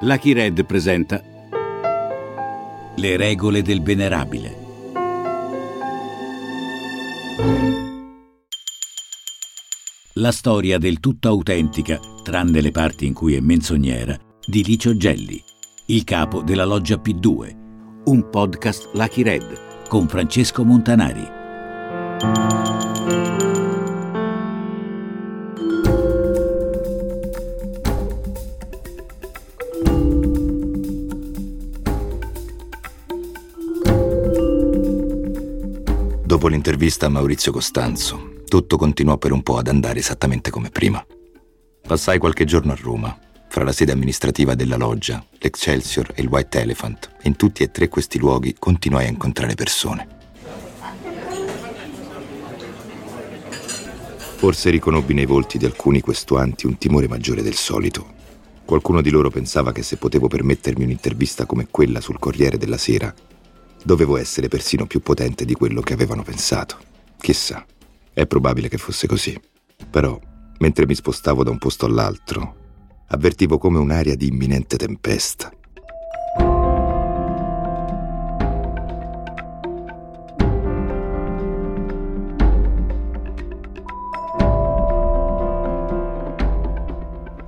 Lucky Red presenta Le regole del venerabile. La storia del tutto autentica, tranne le parti in cui è menzognera, di Licio Gelli, il capo della loggia P2, un podcast Lucky Red con Francesco Montanari. Dopo l'intervista a Maurizio Costanzo, tutto continuò per un po' ad andare esattamente come prima. Passai qualche giorno a Roma, fra la sede amministrativa della loggia, l'Excelsior e il White Elephant, e in tutti e tre questi luoghi continuai a incontrare persone. Forse riconobbi nei volti di alcuni questuanti un timore maggiore del solito. Qualcuno di loro pensava che se potevo permettermi un'intervista come quella sul Corriere della Sera, dovevo essere persino più potente di quello che avevano pensato. Chissà. È probabile che fosse così. Però, mentre mi spostavo da un posto all'altro, avvertivo come un'aria di imminente tempesta.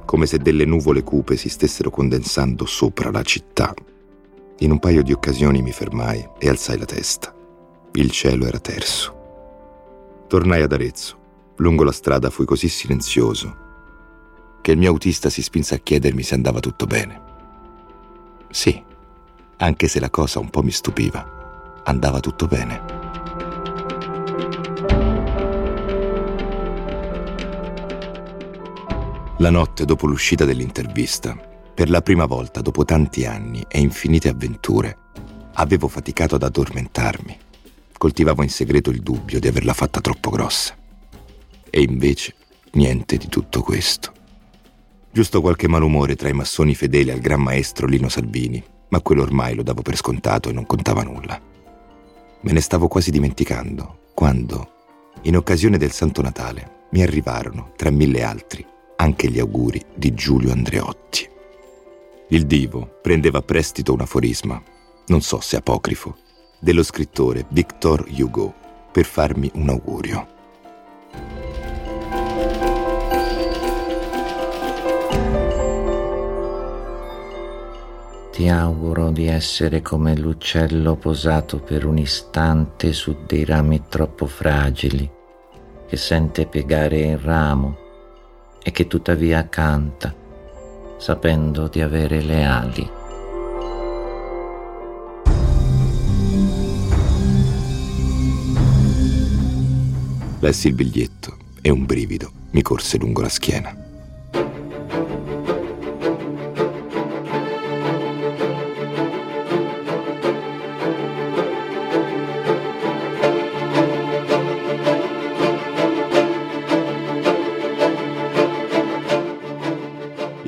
Come se delle nuvole cupe si stessero condensando sopra la città. In un paio di occasioni mi fermai e alzai la testa. Il cielo era terso. Tornai ad Arezzo. Lungo la strada fui così silenzioso che il mio autista si spinse a chiedermi se andava tutto bene. Sì, anche se la cosa un po' mi stupiva, andava tutto bene. La notte dopo l'uscita dell'intervista, per la prima volta dopo tanti anni e infinite avventure, avevo faticato ad addormentarmi coltivavo in segreto il dubbio di averla fatta troppo grossa. E invece niente di tutto questo. Giusto qualche malumore tra i massoni fedeli al gran maestro Lino Salvini, ma quello ormai lo davo per scontato e non contava nulla. Me ne stavo quasi dimenticando quando, in occasione del Santo Natale, mi arrivarono, tra mille altri, anche gli auguri di Giulio Andreotti. Il divo prendeva a prestito un aforisma, non so se apocrifo, dello scrittore Victor Hugo per farmi un augurio. Ti auguro di essere come l'uccello posato per un istante su dei rami troppo fragili, che sente piegare il ramo e che tuttavia canta, sapendo di avere le ali. Lessi il biglietto e un brivido mi corse lungo la schiena.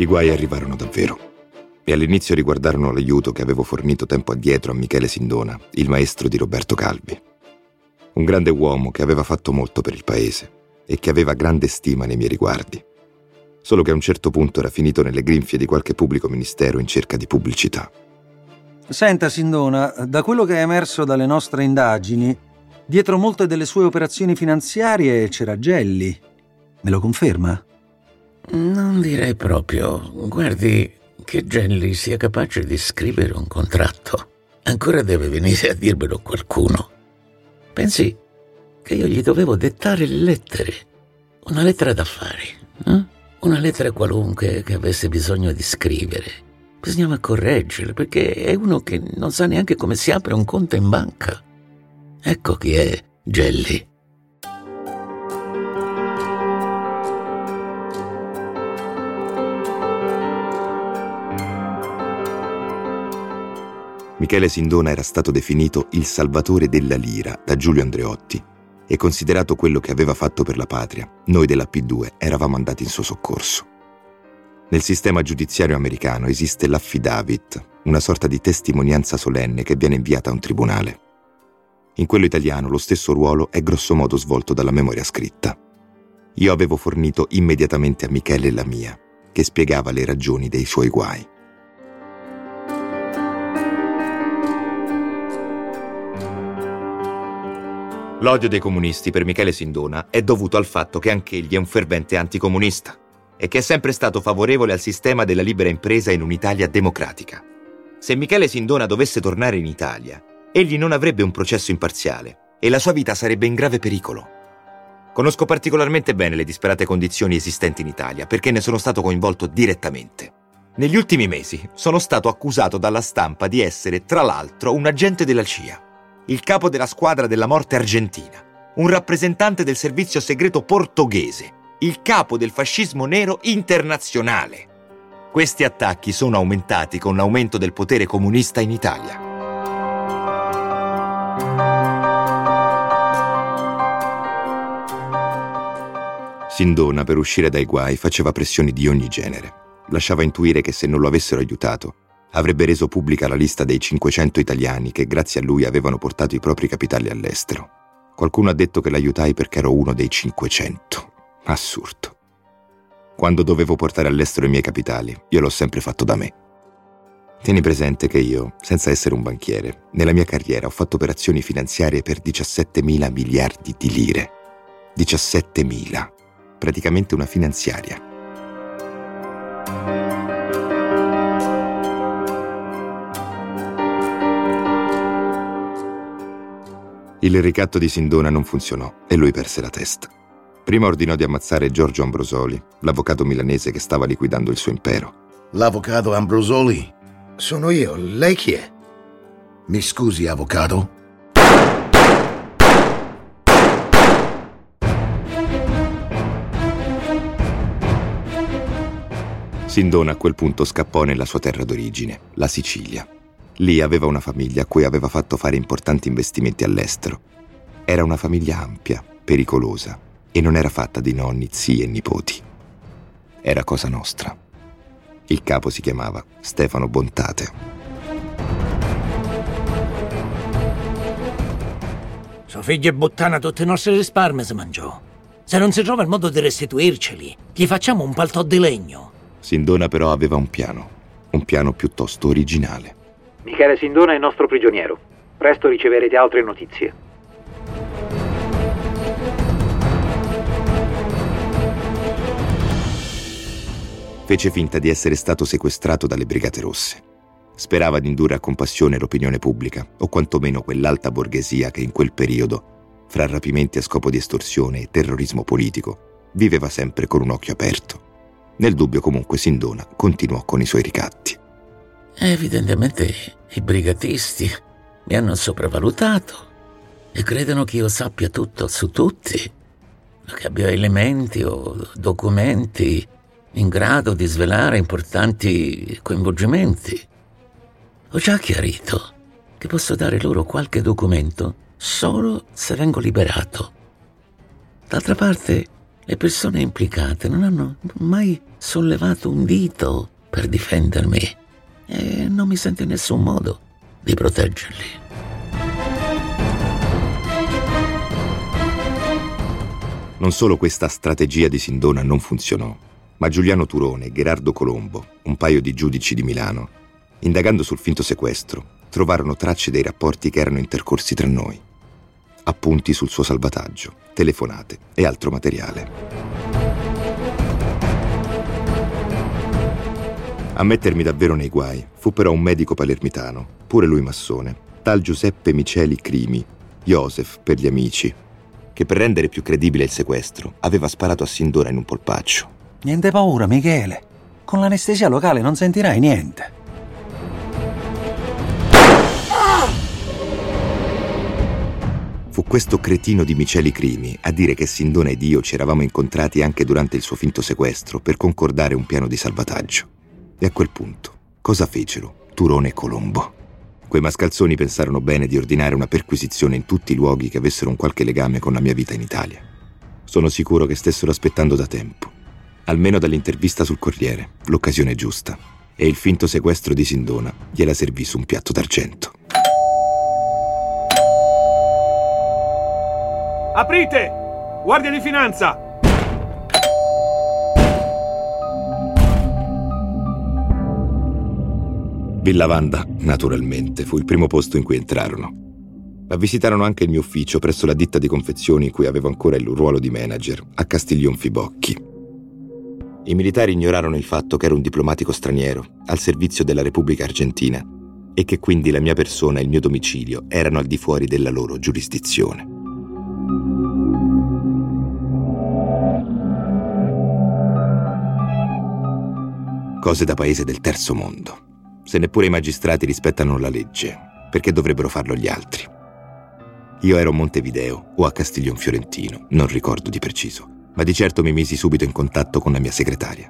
I guai arrivarono davvero e all'inizio riguardarono l'aiuto che avevo fornito tempo addietro a Michele Sindona, il maestro di Roberto Calvi un grande uomo che aveva fatto molto per il paese e che aveva grande stima nei miei riguardi. Solo che a un certo punto era finito nelle grinfie di qualche pubblico ministero in cerca di pubblicità. Senta, Sindona, da quello che è emerso dalle nostre indagini, dietro molte delle sue operazioni finanziarie c'era Gelli. Me lo conferma? Non direi proprio. Guardi, che Gelli sia capace di scrivere un contratto. Ancora deve venire a dirmelo qualcuno. Pensi che io gli dovevo dettare le lettere, una lettera d'affari, eh? una lettera qualunque che avesse bisogno di scrivere. Bisognava correggerla perché è uno che non sa neanche come si apre un conto in banca. Ecco chi è Gelli. Michele Sindona era stato definito il salvatore della lira da Giulio Andreotti e considerato quello che aveva fatto per la patria. Noi della P2 eravamo andati in suo soccorso. Nel sistema giudiziario americano esiste l'affidavit, una sorta di testimonianza solenne che viene inviata a un tribunale. In quello italiano lo stesso ruolo è grossomodo svolto dalla memoria scritta. Io avevo fornito immediatamente a Michele la mia, che spiegava le ragioni dei suoi guai. L'odio dei comunisti per Michele Sindona è dovuto al fatto che anch'egli è un fervente anticomunista e che è sempre stato favorevole al sistema della libera impresa in un'Italia democratica. Se Michele Sindona dovesse tornare in Italia, egli non avrebbe un processo imparziale e la sua vita sarebbe in grave pericolo. Conosco particolarmente bene le disperate condizioni esistenti in Italia perché ne sono stato coinvolto direttamente. Negli ultimi mesi sono stato accusato dalla stampa di essere, tra l'altro, un agente della CIA il capo della squadra della morte argentina, un rappresentante del servizio segreto portoghese, il capo del fascismo nero internazionale. Questi attacchi sono aumentati con l'aumento del potere comunista in Italia. Sindona, per uscire dai guai, faceva pressioni di ogni genere. Lasciava intuire che se non lo avessero aiutato, avrebbe reso pubblica la lista dei 500 italiani che grazie a lui avevano portato i propri capitali all'estero. Qualcuno ha detto che l'aiutai perché ero uno dei 500. Assurdo. Quando dovevo portare all'estero i miei capitali, io l'ho sempre fatto da me. Tieni presente che io, senza essere un banchiere, nella mia carriera ho fatto operazioni finanziarie per 17 mila miliardi di lire. 17 mila. Praticamente una finanziaria. Il ricatto di Sindona non funzionò e lui perse la testa. Prima ordinò di ammazzare Giorgio Ambrosoli, l'avvocato milanese che stava liquidando il suo impero. L'avvocato Ambrosoli? Sono io. Lei chi è? Mi scusi, avvocato? Sindona a quel punto scappò nella sua terra d'origine, la Sicilia, Lì aveva una famiglia a cui aveva fatto fare importanti investimenti all'estero. Era una famiglia ampia, pericolosa e non era fatta di nonni, zii e nipoti. Era cosa nostra. Il capo si chiamava Stefano Bontate. Suo figlio è buttana tutti i nostri risparmi si mangiò. Se non si trova il modo di restituirceli, gli facciamo un paltò di legno. Sindona però aveva un piano, un piano piuttosto originale. Michele Sindona è il nostro prigioniero. Presto riceverete altre notizie. Fece finta di essere stato sequestrato dalle Brigate Rosse. Sperava di indurre a compassione l'opinione pubblica, o quantomeno quell'alta borghesia che in quel periodo, fra rapimenti a scopo di estorsione e terrorismo politico, viveva sempre con un occhio aperto. Nel dubbio comunque Sindona continuò con i suoi ricatti. Evidentemente i brigatisti mi hanno sopravvalutato e credono che io sappia tutto su tutti, che abbia elementi o documenti in grado di svelare importanti coinvolgimenti. Ho già chiarito che posso dare loro qualche documento solo se vengo liberato. D'altra parte, le persone implicate non hanno mai sollevato un dito per difendermi e non mi sento in nessun modo di proteggerli. Non solo questa strategia di Sindona non funzionò, ma Giuliano Turone e Gerardo Colombo, un paio di giudici di Milano, indagando sul finto sequestro, trovarono tracce dei rapporti che erano intercorsi tra noi. Appunti sul suo salvataggio, telefonate e altro materiale. A mettermi davvero nei guai fu però un medico palermitano, pure lui massone, tal Giuseppe Miceli Crimi, Joseph per gli amici, che per rendere più credibile il sequestro aveva sparato a Sindona in un polpaccio. Niente paura, Michele. Con l'anestesia locale non sentirai niente. Fu questo cretino di Miceli Crimi a dire che Sindona ed io ci eravamo incontrati anche durante il suo finto sequestro per concordare un piano di salvataggio. E a quel punto, cosa fecero Turone e Colombo? Quei mascalzoni pensarono bene di ordinare una perquisizione in tutti i luoghi che avessero un qualche legame con la mia vita in Italia. Sono sicuro che stessero aspettando da tempo, almeno dall'intervista sul Corriere, l'occasione giusta. E il finto sequestro di Sindona gliela servì su un piatto d'argento. Aprite! Guardia di finanza! Villa Vanda, naturalmente, fu il primo posto in cui entrarono. ma visitarono anche il mio ufficio presso la ditta di confezioni in cui avevo ancora il ruolo di manager, a Castiglion Fibocchi. I militari ignorarono il fatto che ero un diplomatico straniero, al servizio della Repubblica Argentina, e che quindi la mia persona e il mio domicilio erano al di fuori della loro giurisdizione. Cose da paese del terzo mondo. Se neppure i magistrati rispettano la legge, perché dovrebbero farlo gli altri? Io ero a Montevideo o a Castiglion Fiorentino, non ricordo di preciso, ma di certo mi misi subito in contatto con la mia segretaria.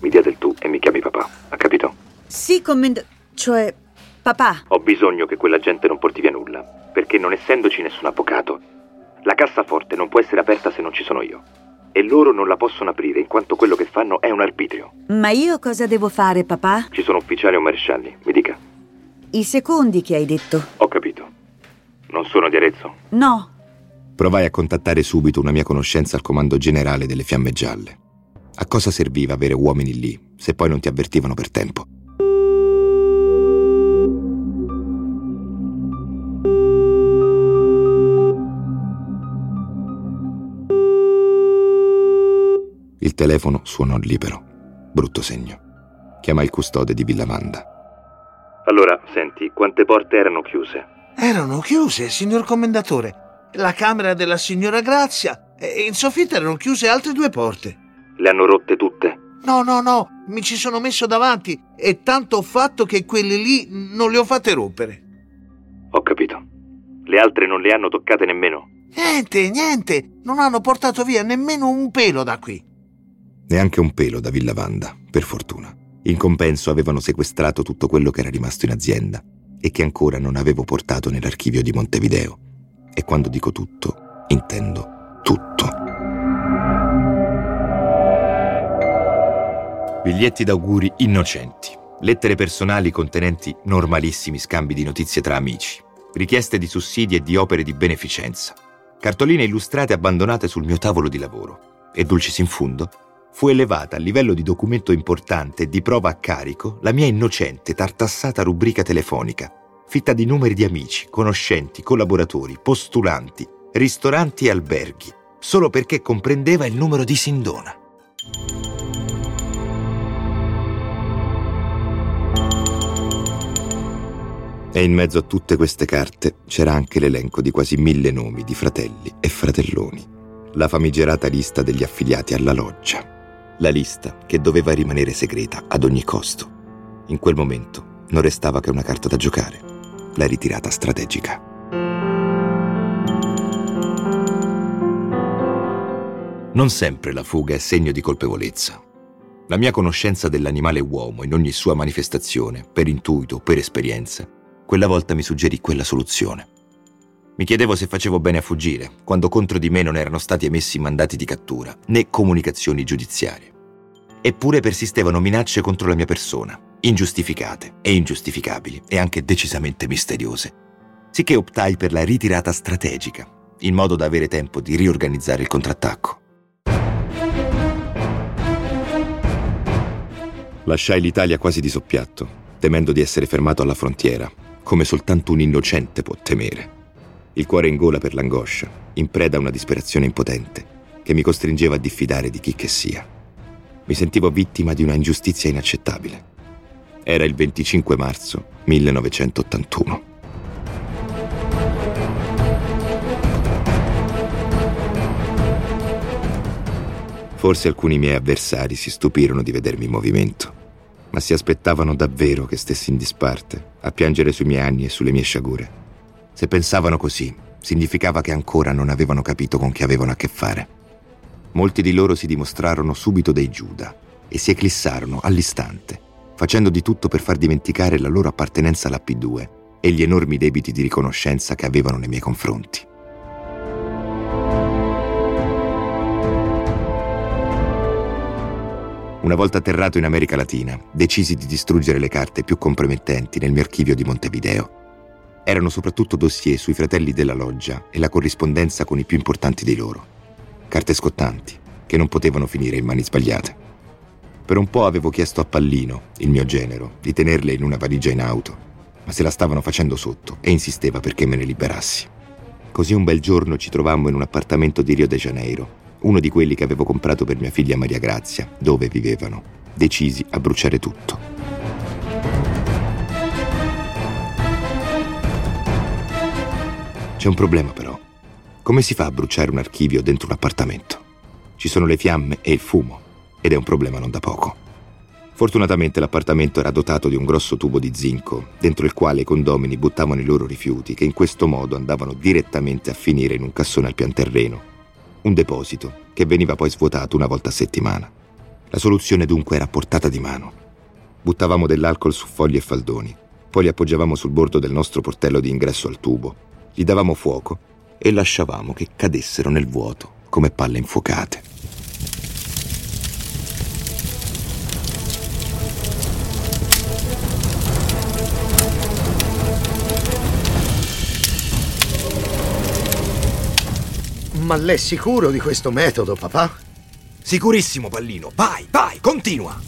Mi dia del tu e mi chiami papà, ha capito? Sì, commend... cioè... papà. Ho bisogno che quella gente non porti via nulla, perché non essendoci nessun avvocato, la cassaforte non può essere aperta se non ci sono io. E loro non la possono aprire in quanto quello che fanno è un arbitrio. Ma io cosa devo fare, papà? Ci sono ufficiali o marescialli, mi dica. I secondi che hai detto. Ho capito. Non sono di Arezzo? No. Provai a contattare subito una mia conoscenza al comando generale delle Fiamme Gialle. A cosa serviva avere uomini lì, se poi non ti avvertivano per tempo? Il telefono suonò libero. Brutto segno. Chiama il custode di Villa Manda. Allora, senti, quante porte erano chiuse? Erano chiuse, signor commendatore. La camera della signora Grazia e in soffitta erano chiuse altre due porte. Le hanno rotte tutte? No, no, no, mi ci sono messo davanti e tanto ho fatto che quelle lì non le ho fatte rompere. Ho capito. Le altre non le hanno toccate nemmeno? Niente, niente, non hanno portato via nemmeno un pelo da qui. Neanche un pelo da Villa Vanda, per fortuna. In compenso avevano sequestrato tutto quello che era rimasto in azienda e che ancora non avevo portato nell'archivio di Montevideo. E quando dico tutto, intendo tutto. Biglietti d'auguri innocenti, lettere personali contenenti normalissimi scambi di notizie tra amici, richieste di sussidi e di opere di beneficenza, cartoline illustrate abbandonate sul mio tavolo di lavoro e dulcis in fundo fu elevata a livello di documento importante e di prova a carico la mia innocente, tartassata rubrica telefonica, fitta di numeri di amici, conoscenti, collaboratori, postulanti, ristoranti e alberghi, solo perché comprendeva il numero di Sindona. E in mezzo a tutte queste carte c'era anche l'elenco di quasi mille nomi di fratelli e fratelloni, la famigerata lista degli affiliati alla loggia, la lista che doveva rimanere segreta ad ogni costo. In quel momento non restava che una carta da giocare, la ritirata strategica. Non sempre la fuga è segno di colpevolezza. La mia conoscenza dell'animale uomo in ogni sua manifestazione, per intuito o per esperienza, quella volta mi suggerì quella soluzione. Mi chiedevo se facevo bene a fuggire, quando contro di me non erano stati emessi mandati di cattura, né comunicazioni giudiziarie. Eppure persistevano minacce contro la mia persona, ingiustificate e ingiustificabili e anche decisamente misteriose. Sicché optai per la ritirata strategica, in modo da avere tempo di riorganizzare il contrattacco. Lasciai l'Italia quasi di soppiatto, temendo di essere fermato alla frontiera, come soltanto un innocente può temere. Il cuore in gola per l'angoscia, in preda a una disperazione impotente, che mi costringeva a diffidare di chi che sia. Mi sentivo vittima di una ingiustizia inaccettabile. Era il 25 marzo 1981. Forse alcuni miei avversari si stupirono di vedermi in movimento, ma si aspettavano davvero che stessi in disparte, a piangere sui miei anni e sulle mie sciagure. Se pensavano così, significava che ancora non avevano capito con chi avevano a che fare. Molti di loro si dimostrarono subito dei Giuda e si eclissarono all'istante, facendo di tutto per far dimenticare la loro appartenenza alla P2 e gli enormi debiti di riconoscenza che avevano nei miei confronti. Una volta atterrato in America Latina, decisi di distruggere le carte più compromettenti nel mio archivio di Montevideo. Erano soprattutto dossier sui fratelli della loggia e la corrispondenza con i più importanti dei loro. Carte scottanti, che non potevano finire in mani sbagliate. Per un po' avevo chiesto a Pallino, il mio genero, di tenerle in una valigia in auto, ma se la stavano facendo sotto e insisteva perché me ne liberassi. Così un bel giorno ci trovammo in un appartamento di Rio de Janeiro, uno di quelli che avevo comprato per mia figlia Maria Grazia, dove vivevano, decisi a bruciare tutto. C'è un problema però. Come si fa a bruciare un archivio dentro un appartamento? Ci sono le fiamme e il fumo, ed è un problema non da poco. Fortunatamente l'appartamento era dotato di un grosso tubo di zinco, dentro il quale i condomini buttavano i loro rifiuti, che in questo modo andavano direttamente a finire in un cassone al pian terreno. Un deposito che veniva poi svuotato una volta a settimana. La soluzione dunque era a portata di mano. Buttavamo dell'alcol su fogli e faldoni, poi li appoggiavamo sul bordo del nostro portello di ingresso al tubo gli davamo fuoco e lasciavamo che cadessero nel vuoto come palle infuocate. Ma lei è sicuro di questo metodo, papà? Sicurissimo, pallino. Vai, vai, continua.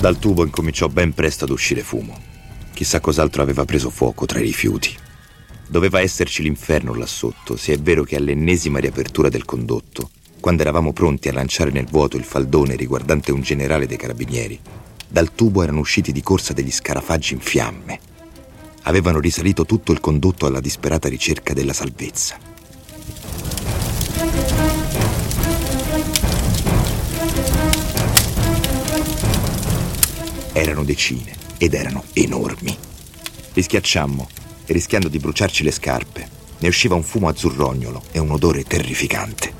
Dal tubo incominciò ben presto ad uscire fumo. Chissà cos'altro aveva preso fuoco tra i rifiuti. Doveva esserci l'inferno là sotto, se è vero che all'ennesima riapertura del condotto, quando eravamo pronti a lanciare nel vuoto il faldone riguardante un generale dei carabinieri, dal tubo erano usciti di corsa degli scarafaggi in fiamme. Avevano risalito tutto il condotto alla disperata ricerca della salvezza. Erano decine ed erano enormi. Li schiacciammo e rischiando di bruciarci le scarpe, ne usciva un fumo azzurrognolo e un odore terrificante.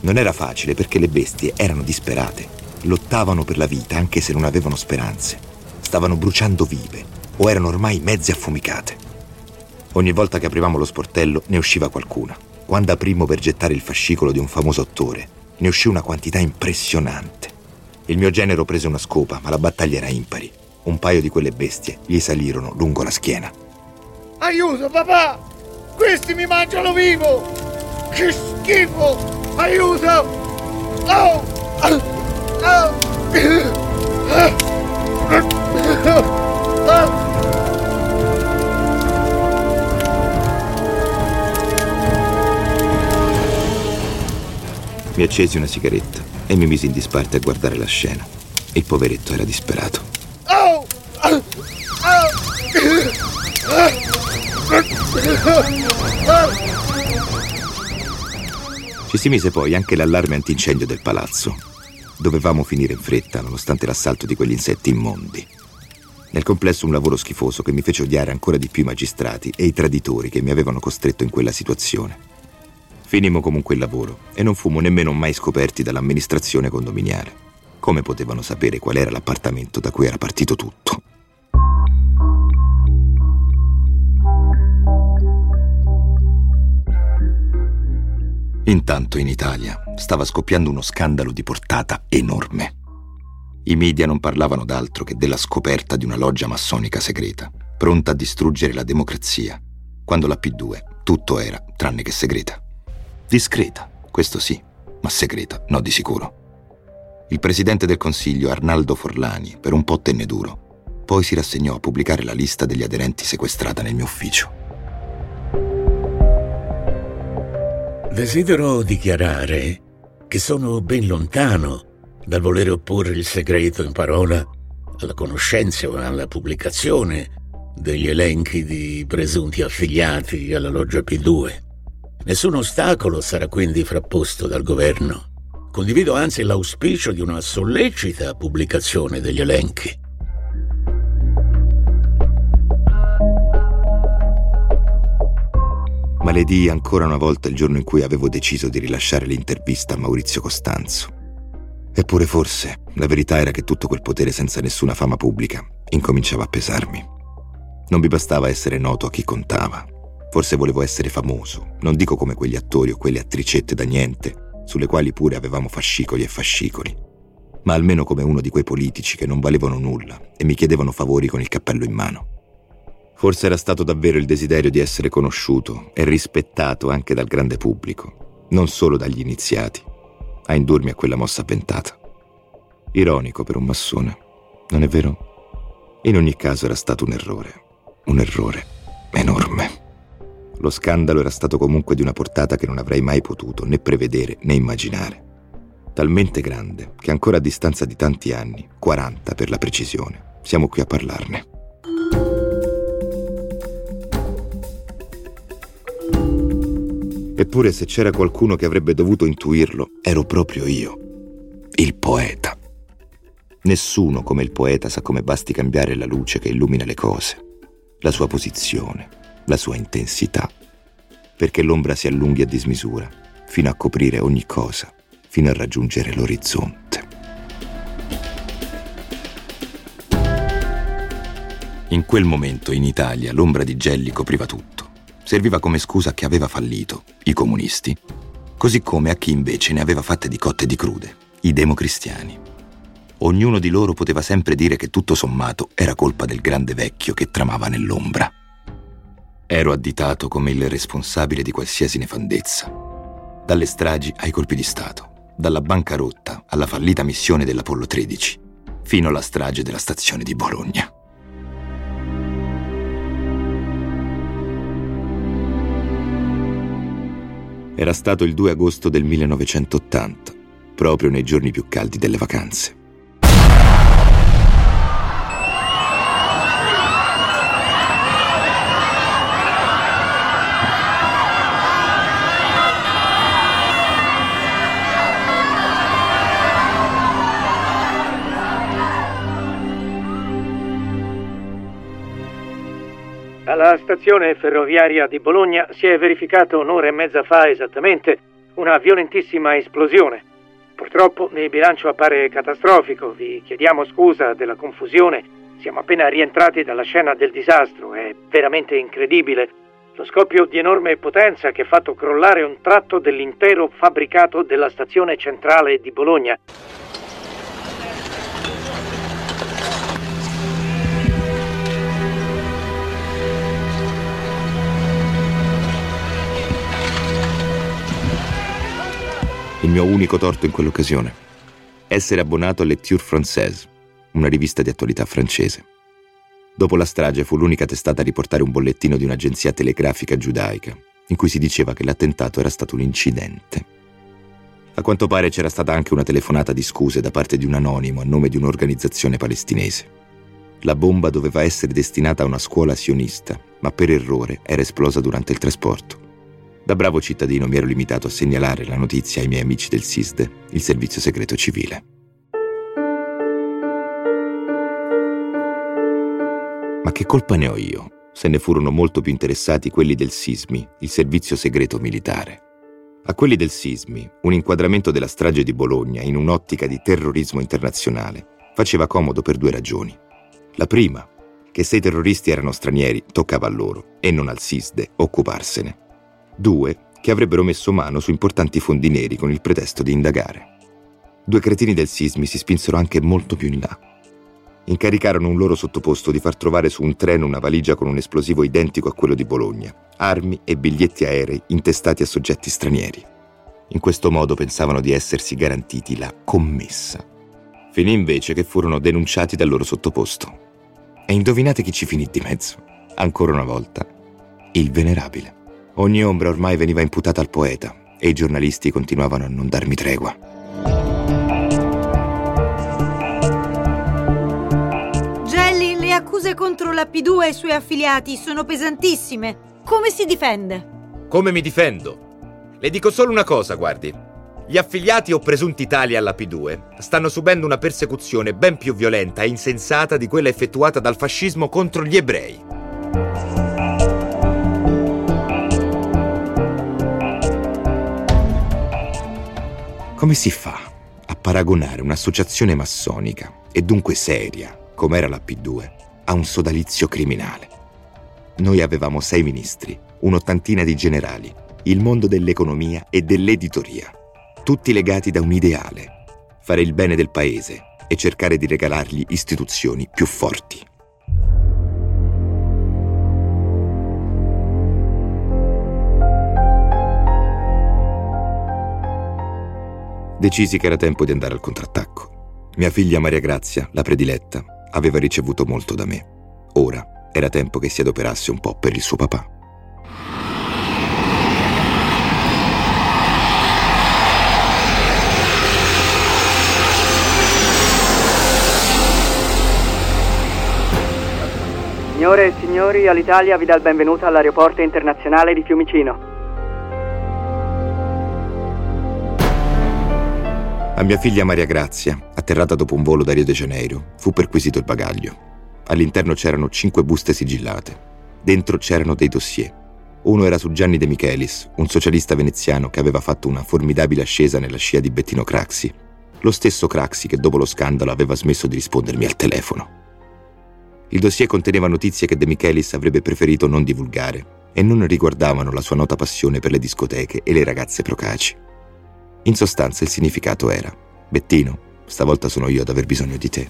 Non era facile perché le bestie erano disperate, lottavano per la vita anche se non avevano speranze. Stavano bruciando vive o erano ormai mezze affumicate. Ogni volta che aprivamo lo sportello ne usciva qualcuna. Quando aprimmo per gettare il fascicolo di un famoso attore, ne uscì una quantità impressionante. Il mio genero prese una scopa, ma la battaglia era impari. Un paio di quelle bestie gli salirono lungo la schiena. Aiuto, papà! Questi mi mangiano vivo! Che schifo! Aiuto! Oh! Oh! Mi accesi una sigaretta e mi misi in disparte a guardare la scena. Il poveretto era disperato. Ci si mise poi anche l'allarme antincendio del palazzo. Dovevamo finire in fretta, nonostante l'assalto di quegli insetti immondi. Nel complesso un lavoro schifoso che mi fece odiare ancora di più i magistrati e i traditori che mi avevano costretto in quella situazione. Finimmo comunque il lavoro e non fummo nemmeno mai scoperti dall'amministrazione condominiale. Come potevano sapere qual era l'appartamento da cui era partito tutto? Intanto in Italia stava scoppiando uno scandalo di portata enorme. I media non parlavano d'altro che della scoperta di una loggia massonica segreta, pronta a distruggere la democrazia, quando la P2 tutto era tranne che segreta. Discreta, questo sì, ma segreta, no di sicuro. Il presidente del Consiglio, Arnaldo Forlani, per un po' tenne duro. Poi si rassegnò a pubblicare la lista degli aderenti sequestrata nel mio ufficio. Desidero dichiarare che sono ben lontano dal volere opporre il segreto in parola alla conoscenza o alla pubblicazione degli elenchi di presunti affiliati alla loggia P2. Nessun ostacolo sarà quindi frapposto dal governo. Condivido anzi l'auspicio di una sollecita pubblicazione degli elenchi. Maledì ancora una volta il giorno in cui avevo deciso di rilasciare l'intervista a Maurizio Costanzo. Eppure forse la verità era che tutto quel potere senza nessuna fama pubblica incominciava a pesarmi. Non mi bastava essere noto a chi contava, Forse volevo essere famoso, non dico come quegli attori o quelle attricette da niente, sulle quali pure avevamo fascicoli e fascicoli. ma almeno come uno di quei politici che non valevano nulla e mi chiedevano favori con il cappello in mano. Forse era stato davvero il desiderio di essere conosciuto e rispettato anche dal grande pubblico, non solo dagli iniziati, a indurmi a quella mossa avventata. Ironico per un massone, non è vero? In ogni caso era stato un errore, un errore enorme. Lo scandalo era stato comunque di una portata che non avrei mai potuto né prevedere né immaginare. Talmente grande che ancora a distanza di tanti anni, 40 per la precisione, siamo qui a parlarne. Eppure se c'era qualcuno che avrebbe dovuto intuirlo, ero proprio io, il poeta. Nessuno come il poeta sa come basti cambiare la luce che illumina le cose, la sua posizione, la sua intensità, perché l'ombra si allunghi a dismisura, fino a coprire ogni cosa, fino a raggiungere l'orizzonte. In quel momento in Italia l'ombra di Gelli copriva tutto. Serviva come scusa a chi aveva fallito, i comunisti, così come a chi invece ne aveva fatte di cotte e di crude, i democristiani. Ognuno di loro poteva sempre dire che tutto sommato era colpa del grande vecchio che tramava nell'ombra. Ero additato come il responsabile di qualsiasi nefandezza. Dalle stragi ai colpi di Stato, dalla bancarotta alla fallita missione dell'Apollo 13, fino alla strage della stazione di Bologna. Era stato il 2 agosto del 1980, proprio nei giorni più caldi delle vacanze. Alla stazione ferroviaria di Bologna si è verificata un'ora e mezza fa esattamente una violentissima esplosione. Purtroppo il bilancio appare catastrofico, vi chiediamo scusa della confusione, siamo appena rientrati dalla scena del disastro, è veramente incredibile. Lo scoppio di enorme potenza che ha fatto crollare un tratto dell'intero fabbricato della stazione centrale di Bologna. Il mio unico torto in quell'occasione. Essere abbonato alle Tour Française, una rivista di attualità francese. Dopo la strage fu l'unica testata a riportare un bollettino di un'agenzia telegrafica giudaica, in cui si diceva che l'attentato era stato un incidente. A quanto pare c'era stata anche una telefonata di scuse da parte di un anonimo a nome di un'organizzazione palestinese. La bomba doveva essere destinata a una scuola sionista, ma per errore era esplosa durante il trasporto. Da bravo cittadino mi ero limitato a segnalare la notizia ai miei amici del SISDE, il servizio segreto civile. Ma che colpa ne ho io, se ne furono molto più interessati quelli del SISMI, il servizio segreto militare. A quelli del SISMI, un inquadramento della strage di Bologna in un'ottica di terrorismo internazionale faceva comodo per due ragioni. La prima, che se i terroristi erano stranieri toccava a loro e non al SISDE occuparsene due che avrebbero messo mano su importanti fondi neri con il pretesto di indagare. Due cretini del sismi si spinsero anche molto più in là. Incaricarono un loro sottoposto di far trovare su un treno una valigia con un esplosivo identico a quello di Bologna, armi e biglietti aerei intestati a soggetti stranieri. In questo modo pensavano di essersi garantiti la commessa. Finì invece che furono denunciati dal loro sottoposto. E indovinate chi ci finì di mezzo? Ancora una volta, il venerabile. Ogni ombra ormai veniva imputata al poeta e i giornalisti continuavano a non darmi tregua. Gelli, le accuse contro la P2 e i suoi affiliati sono pesantissime. Come si difende? Come mi difendo? Le dico solo una cosa, guardi. Gli affiliati o presunti tali alla P2 stanno subendo una persecuzione ben più violenta e insensata di quella effettuata dal fascismo contro gli ebrei. Come si fa a paragonare un'associazione massonica, e dunque seria, come era la P2, a un sodalizio criminale? Noi avevamo sei ministri, un'ottantina di generali, il mondo dell'economia e dell'editoria, tutti legati da un ideale, fare il bene del paese e cercare di regalargli istituzioni più forti. Decisi che era tempo di andare al contrattacco. Mia figlia Maria Grazia, la prediletta, aveva ricevuto molto da me. Ora era tempo che si adoperasse un po' per il suo papà. Signore e signori, all'Italia vi dà il benvenuto all'aeroporto internazionale di Fiumicino. A mia figlia Maria Grazia, atterrata dopo un volo da Rio de Janeiro, fu perquisito il bagaglio. All'interno c'erano cinque buste sigillate. Dentro c'erano dei dossier. Uno era su Gianni De Michelis, un socialista veneziano che aveva fatto una formidabile ascesa nella scia di Bettino Craxi. Lo stesso Craxi che dopo lo scandalo aveva smesso di rispondermi al telefono. Il dossier conteneva notizie che De Michelis avrebbe preferito non divulgare e non riguardavano la sua nota passione per le discoteche e le ragazze procaci. In sostanza il significato era, Bettino, stavolta sono io ad aver bisogno di te.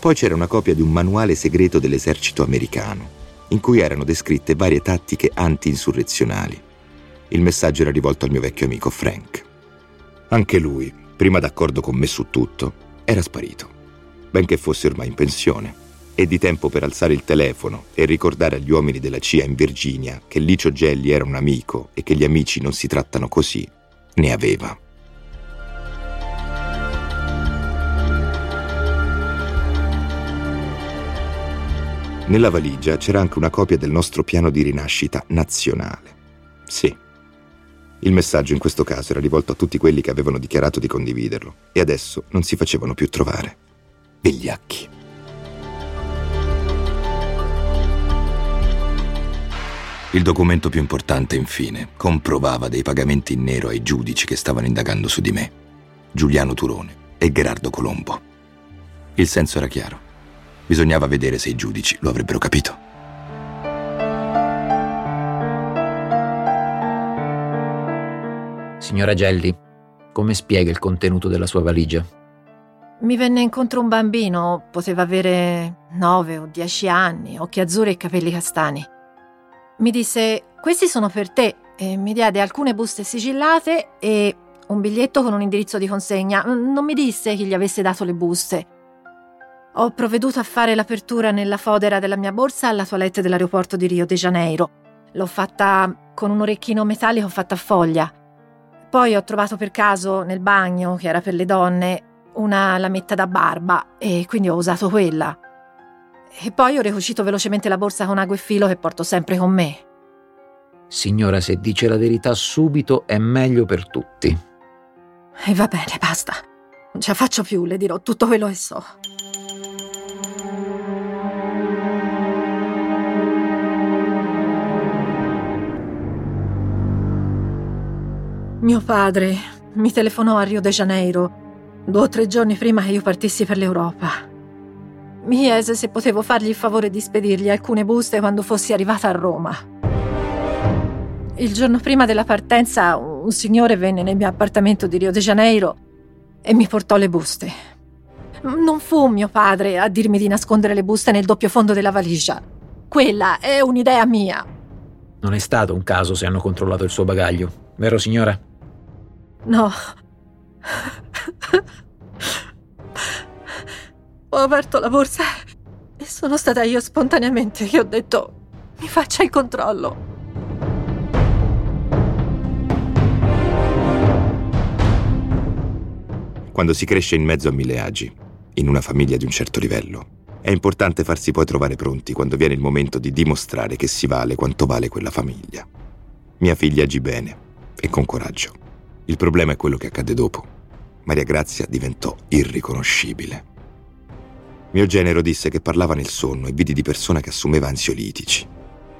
Poi c'era una copia di un manuale segreto dell'esercito americano, in cui erano descritte varie tattiche anti-insurrezionali. Il messaggio era rivolto al mio vecchio amico Frank. Anche lui, prima d'accordo con me su tutto, era sparito, benché fosse ormai in pensione, e di tempo per alzare il telefono e ricordare agli uomini della CIA in Virginia che Licio Gelli era un amico e che gli amici non si trattano così, ne aveva. Nella valigia c'era anche una copia del nostro piano di rinascita nazionale. Sì. Il messaggio in questo caso era rivolto a tutti quelli che avevano dichiarato di condividerlo e adesso non si facevano più trovare. Vigliacchi. Il documento più importante, infine, comprovava dei pagamenti in nero ai giudici che stavano indagando su di me, Giuliano Turone e Gerardo Colombo. Il senso era chiaro. Bisognava vedere se i giudici lo avrebbero capito. Signora Gelli, come spiega il contenuto della sua valigia? Mi venne incontro un bambino, poteva avere nove o dieci anni, occhi azzurri e capelli castani. Mi disse, questi sono per te, e mi diede alcune buste sigillate e un biglietto con un indirizzo di consegna. Non mi disse chi gli avesse dato le buste. Ho provveduto a fare l'apertura nella fodera della mia borsa alla toilette dell'aeroporto di Rio de Janeiro. L'ho fatta con un orecchino metallico fatto a foglia. Poi ho trovato per caso nel bagno, che era per le donne, una lametta da barba e quindi ho usato quella. E poi ho ricucito velocemente la borsa con acqua e filo che porto sempre con me. Signora, se dice la verità subito è meglio per tutti. E va bene, basta. Non ce la faccio più, le dirò tutto quello che so. Mio padre mi telefonò a Rio de Janeiro due o tre giorni prima che io partissi per l'Europa. Mi chiese se potevo fargli il favore di spedirgli alcune buste quando fossi arrivata a Roma. Il giorno prima della partenza un signore venne nel mio appartamento di Rio de Janeiro e mi portò le buste. Non fu mio padre a dirmi di nascondere le buste nel doppio fondo della valigia. Quella è un'idea mia. Non è stato un caso se hanno controllato il suo bagaglio, vero signora? No. Ho aperto la borsa e sono stata io spontaneamente che ho detto mi faccia il controllo. Quando si cresce in mezzo a mille agi, in una famiglia di un certo livello, è importante farsi poi trovare pronti quando viene il momento di dimostrare che si vale quanto vale quella famiglia. Mia figlia agì bene e con coraggio. Il problema è quello che accade dopo. Maria Grazia diventò irriconoscibile. Mio genero disse che parlava nel sonno e vidi di persona che assumeva ansiolitici.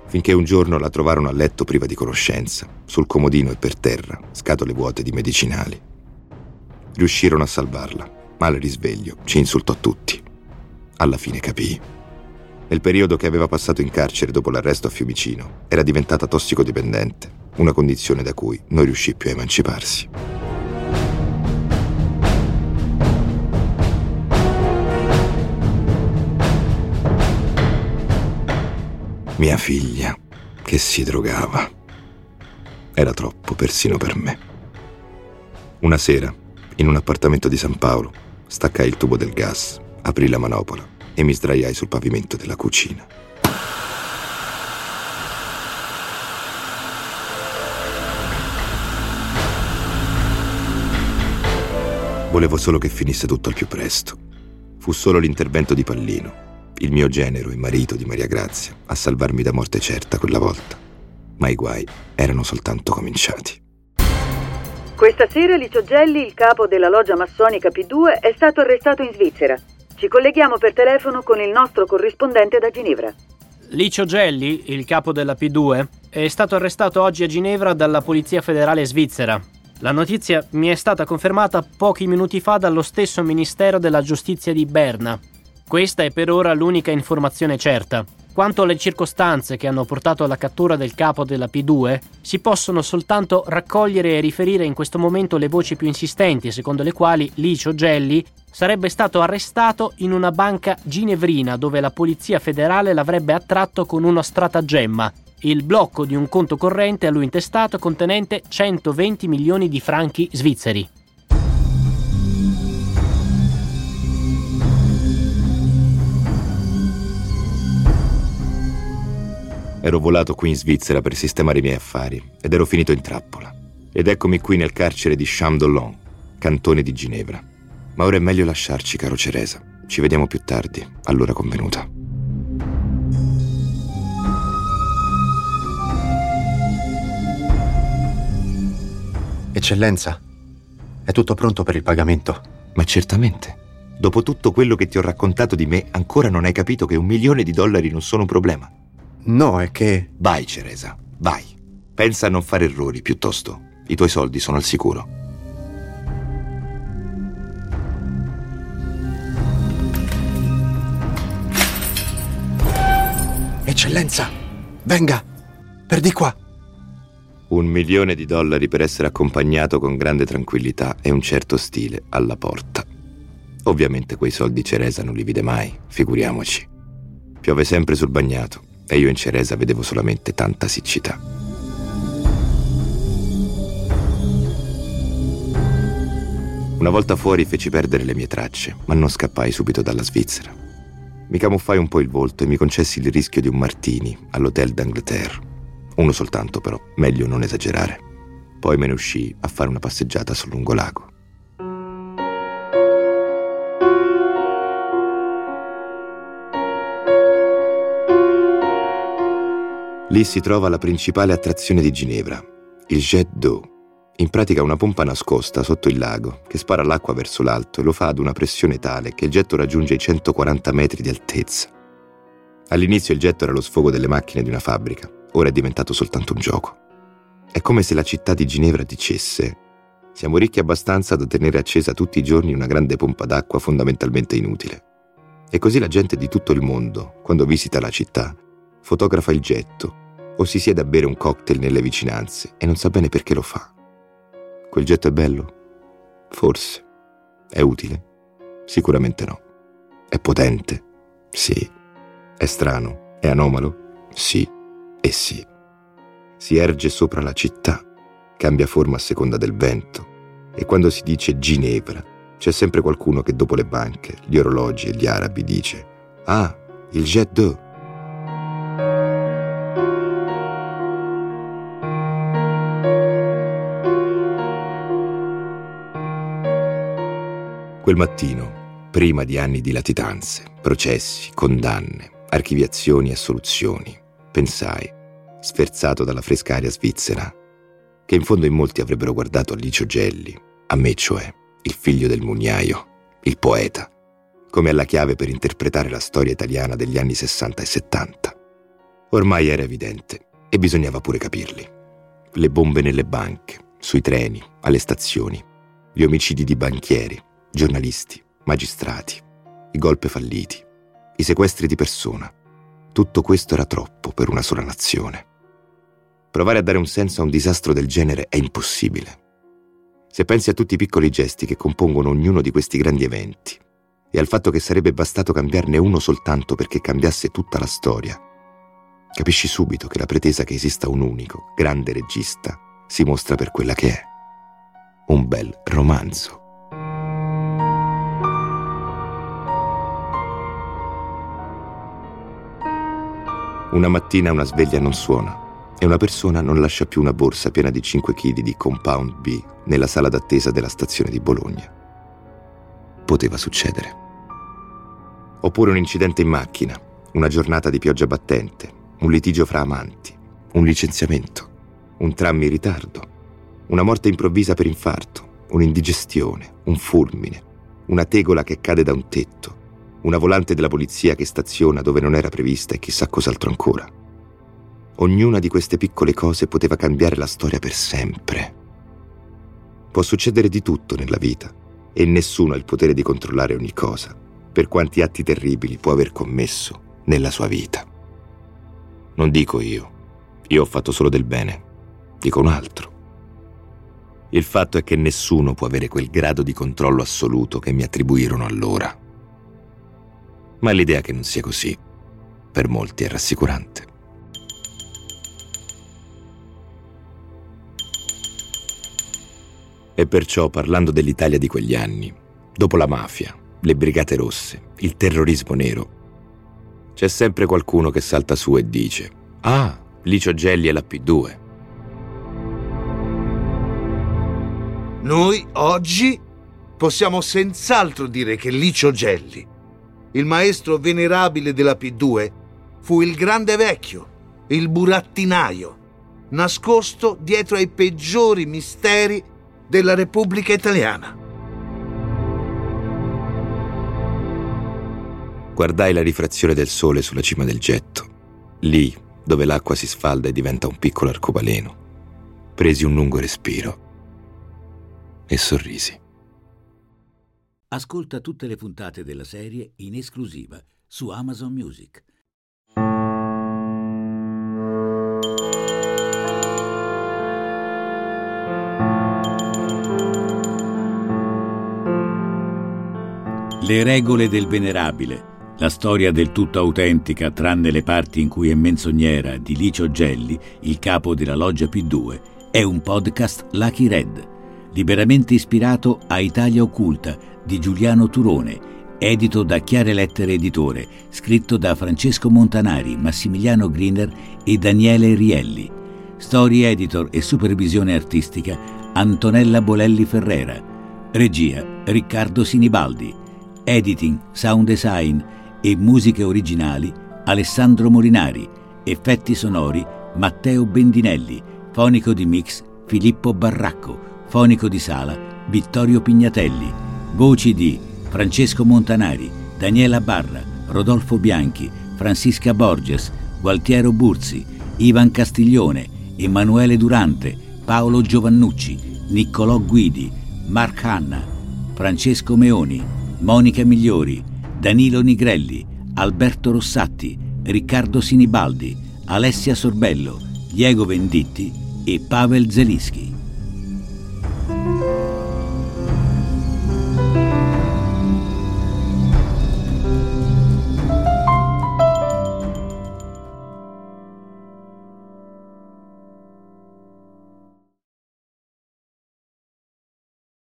Finché un giorno la trovarono a letto priva di conoscenza, sul comodino e per terra, scatole vuote di medicinali. Riuscirono a salvarla, ma al risveglio ci insultò tutti. Alla fine capii. Nel periodo che aveva passato in carcere dopo l'arresto a Fiumicino, era diventata tossicodipendente, una condizione da cui non riuscì più a emanciparsi. Mia figlia che si drogava. Era troppo persino per me. Una sera, in un appartamento di San Paolo, staccai il tubo del gas, aprì la manopola e mi sdraiai sul pavimento della cucina. Volevo solo che finisse tutto al più presto. Fu solo l'intervento di Pallino, il mio genero e marito di Maria Grazia, a salvarmi da morte certa quella volta. Ma i guai erano soltanto cominciati. Questa sera Licio Gelli, il capo della loggia massonica P2, è stato arrestato in Svizzera. Ci colleghiamo per telefono con il nostro corrispondente da Ginevra. Licio Gelli, il capo della P2, è stato arrestato oggi a Ginevra dalla Polizia Federale Svizzera. La notizia mi è stata confermata pochi minuti fa dallo stesso Ministero della Giustizia di Berna. Questa è per ora l'unica informazione certa. Quanto alle circostanze che hanno portato alla cattura del capo della P2, si possono soltanto raccogliere e riferire in questo momento le voci più insistenti, secondo le quali Licio Gelli sarebbe stato arrestato in una banca ginevrina dove la Polizia federale l'avrebbe attratto con uno stratagemma, il blocco di un conto corrente a lui intestato contenente 120 milioni di franchi svizzeri. Ero volato qui in Svizzera per sistemare i miei affari ed ero finito in trappola. Ed eccomi qui nel carcere di Champ-Dollon, cantone di Ginevra. Ma ora è meglio lasciarci, caro Ceresa. Ci vediamo più tardi, all'ora convenuta. Eccellenza, è tutto pronto per il pagamento? Ma certamente. Dopo tutto quello che ti ho raccontato di me, ancora non hai capito che un milione di dollari non sono un problema. No, è che... Vai, Ceresa, vai. Pensa a non fare errori, piuttosto. I tuoi soldi sono al sicuro. Eccellenza, venga, per di qua. Un milione di dollari per essere accompagnato con grande tranquillità e un certo stile alla porta. Ovviamente quei soldi Ceresa non li vide mai, figuriamoci. Piove sempre sul bagnato e io in Ceresa vedevo solamente tanta siccità. Una volta fuori feci perdere le mie tracce, ma non scappai subito dalla Svizzera. Mi camuffai un po' il volto e mi concessi il rischio di un martini all'Hotel d'Angleterre. Uno soltanto però, meglio non esagerare. Poi me ne uscii a fare una passeggiata sul lungolago. Lì si trova la principale attrazione di Ginevra, il jet d'eau. In pratica una pompa nascosta sotto il lago che spara l'acqua verso l'alto e lo fa ad una pressione tale che il getto raggiunge i 140 metri di altezza. All'inizio il getto era lo sfogo delle macchine di una fabbrica, ora è diventato soltanto un gioco. È come se la città di Ginevra dicesse siamo ricchi abbastanza da tenere accesa tutti i giorni una grande pompa d'acqua fondamentalmente inutile. E così la gente di tutto il mondo, quando visita la città, fotografa il getto o si siede a bere un cocktail nelle vicinanze e non sa bene perché lo fa. Quel getto è bello? Forse. È utile? Sicuramente no. È potente? Sì. È strano? È anomalo? Sì e sì. Si erge sopra la città, cambia forma a seconda del vento e quando si dice Ginevra c'è sempre qualcuno che dopo le banche, gli orologi e gli arabi dice Ah, il jet d'eau. Quel mattino, prima di anni di latitanze, processi, condanne, archiviazioni e assoluzioni, pensai, sferzato dalla fresca aria svizzera, che in fondo in molti avrebbero guardato a Licio Gelli, a me cioè, il figlio del mugnaio, il poeta, come alla chiave per interpretare la storia italiana degli anni 60 e 70. Ormai era evidente e bisognava pure capirli. Le bombe nelle banche, sui treni, alle stazioni, gli omicidi di banchieri, giornalisti, magistrati, i golpe falliti, i sequestri di persona. Tutto questo era troppo per una sola nazione. Provare a dare un senso a un disastro del genere è impossibile. Se pensi a tutti i piccoli gesti che compongono ognuno di questi grandi eventi e al fatto che sarebbe bastato cambiarne uno soltanto perché cambiasse tutta la storia, capisci subito che la pretesa che esista un unico, grande regista si mostra per quella che è. Un bel romanzo. Una mattina una sveglia non suona e una persona non lascia più una borsa piena di 5 kg di Compound B nella sala d'attesa della stazione di Bologna. Poteva succedere. Oppure un incidente in macchina, una giornata di pioggia battente, un litigio fra amanti, un licenziamento, un tram in ritardo, una morte improvvisa per infarto, un'indigestione, un fulmine, una tegola che cade da un tetto, una volante della polizia che staziona dove non era prevista e chissà cos'altro ancora. Ognuna di queste piccole cose poteva cambiare la storia per sempre. Può succedere di tutto nella vita e nessuno ha il potere di controllare ogni cosa, per quanti atti terribili può aver commesso nella sua vita. Non dico io, io ho fatto solo del bene, dico un altro. Il fatto è che nessuno può avere quel grado di controllo assoluto che mi attribuirono allora. Ma l'idea che non sia così, per molti è rassicurante. E perciò, parlando dell'Italia di quegli anni, dopo la mafia, le brigate rosse, il terrorismo nero, c'è sempre qualcuno che salta su e dice Ah, Licio Gelli è la P2. Noi oggi possiamo senz'altro dire che Licio Gelli, il maestro venerabile della P2, fu il grande vecchio, il burattinaio, nascosto dietro ai peggiori misteri della Repubblica Italiana. Guardai la rifrazione del sole sulla cima del getto, lì dove l'acqua si sfalda e diventa un piccolo arcobaleno. Presi un lungo respiro e sorrisi. Ascolta tutte le puntate della serie in esclusiva su Amazon Music. Le regole del venerabile la storia del tutto autentica, tranne le parti in cui è menzognera, di Licio Gelli, il capo della loggia P2, è un podcast Lucky Red, liberamente ispirato a Italia Occulta di Giuliano Turone, edito da Chiare Lettere Editore, scritto da Francesco Montanari, Massimiliano Griner e Daniele Rielli. Story editor e supervisione artistica Antonella Bolelli Ferrera. Regia Riccardo Sinibaldi. Editing, sound design e musiche originali Alessandro Molinari, effetti sonori Matteo Bendinelli, fonico di mix Filippo Barracco, fonico di sala Vittorio Pignatelli, voci di Francesco Montanari, Daniela Barra, Rodolfo Bianchi, Francisca Borges, Gualtiero Burzi, Ivan Castiglione, Emanuele Durante, Paolo Giovannucci, Niccolò Guidi, Mark Hanna, Francesco Meoni, Monica Migliori, Danilo Nigrelli, Alberto Rossatti, Riccardo Sinibaldi, Alessia Sorbello, Diego Venditti e Pavel Zelischi.